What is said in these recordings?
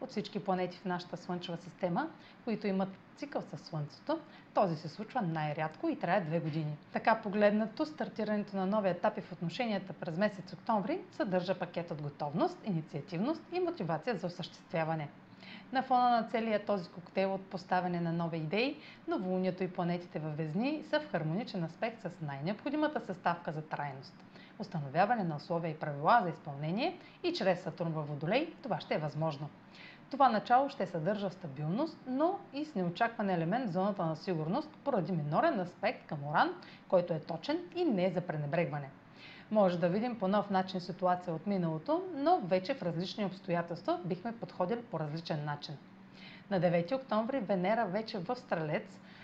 От всички планети в нашата Слънчева система, които имат цикъл със Слънцето, този се случва най-рядко и трае две години. Така погледнато, стартирането на нови етапи в отношенията през месец октомври съдържа пакет от готовност, инициативност и мотивация за осъществяване. На фона на целия този коктейл от поставяне на нови идеи, новолунието и планетите във Везни са в хармоничен аспект с най-необходимата съставка за трайност. Установяване на условия и правила за изпълнение и чрез Сатурн във Водолей това ще е възможно. Това начало ще съдържа стабилност, но и с неочакван елемент в зоната на сигурност поради минорен аспект към Оран, който е точен и не е за пренебрегване. Може да видим по нов начин ситуация от миналото, но вече в различни обстоятелства бихме подходили по различен начин. На 9 октомври Венера вече в Стрелец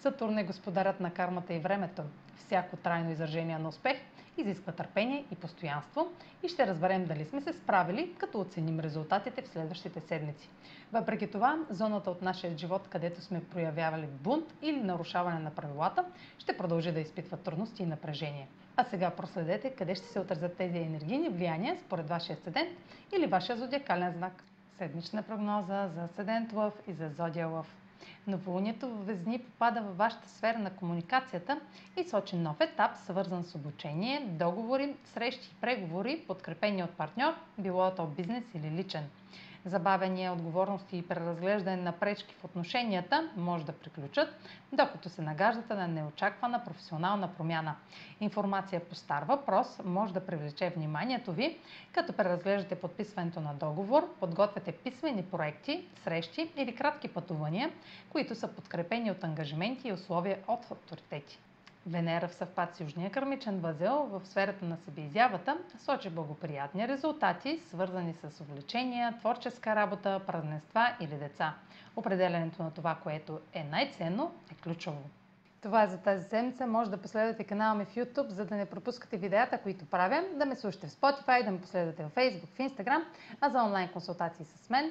Сатурн е господарят на кармата и времето. Всяко трайно изражение на успех изисква търпение и постоянство и ще разберем дали сме се справили, като оценим резултатите в следващите седмици. Въпреки това, зоната от нашия живот, където сме проявявали бунт или нарушаване на правилата, ще продължи да изпитва трудности и напрежение. А сега проследете къде ще се отразят тези енергийни влияния според вашия седент или вашия зодиакален знак. Седмична прогноза за седент Лъв и за зодия Лъв. Новолунието в Везни попада във вашата сфера на комуникацията и сочи нов етап, свързан с обучение, договори, срещи и преговори, подкрепени от партньор, било то бизнес или личен. Забавения, отговорности и преразглеждане на пречки в отношенията може да приключат, докато се нагаждате на неочаквана професионална промяна. Информация по стар въпрос може да привлече вниманието ви, като преразглеждате подписването на договор, подготвяте писмени проекти, срещи или кратки пътувания, които са подкрепени от ангажименти и условия от авторитети. Венера в съвпад с Южния кърмичен възел в сферата на себеизявата сочи благоприятни резултати, свързани с увлечения, творческа работа, празненства или деца. Определенето на това, което е най-ценно, е ключово. Това е за тази седмица. Може да последвате канала ми в YouTube, за да не пропускате видеята, които правя, да ме слушате в Spotify, да ме последвате в Facebook, в Instagram, а за онлайн консултации с мен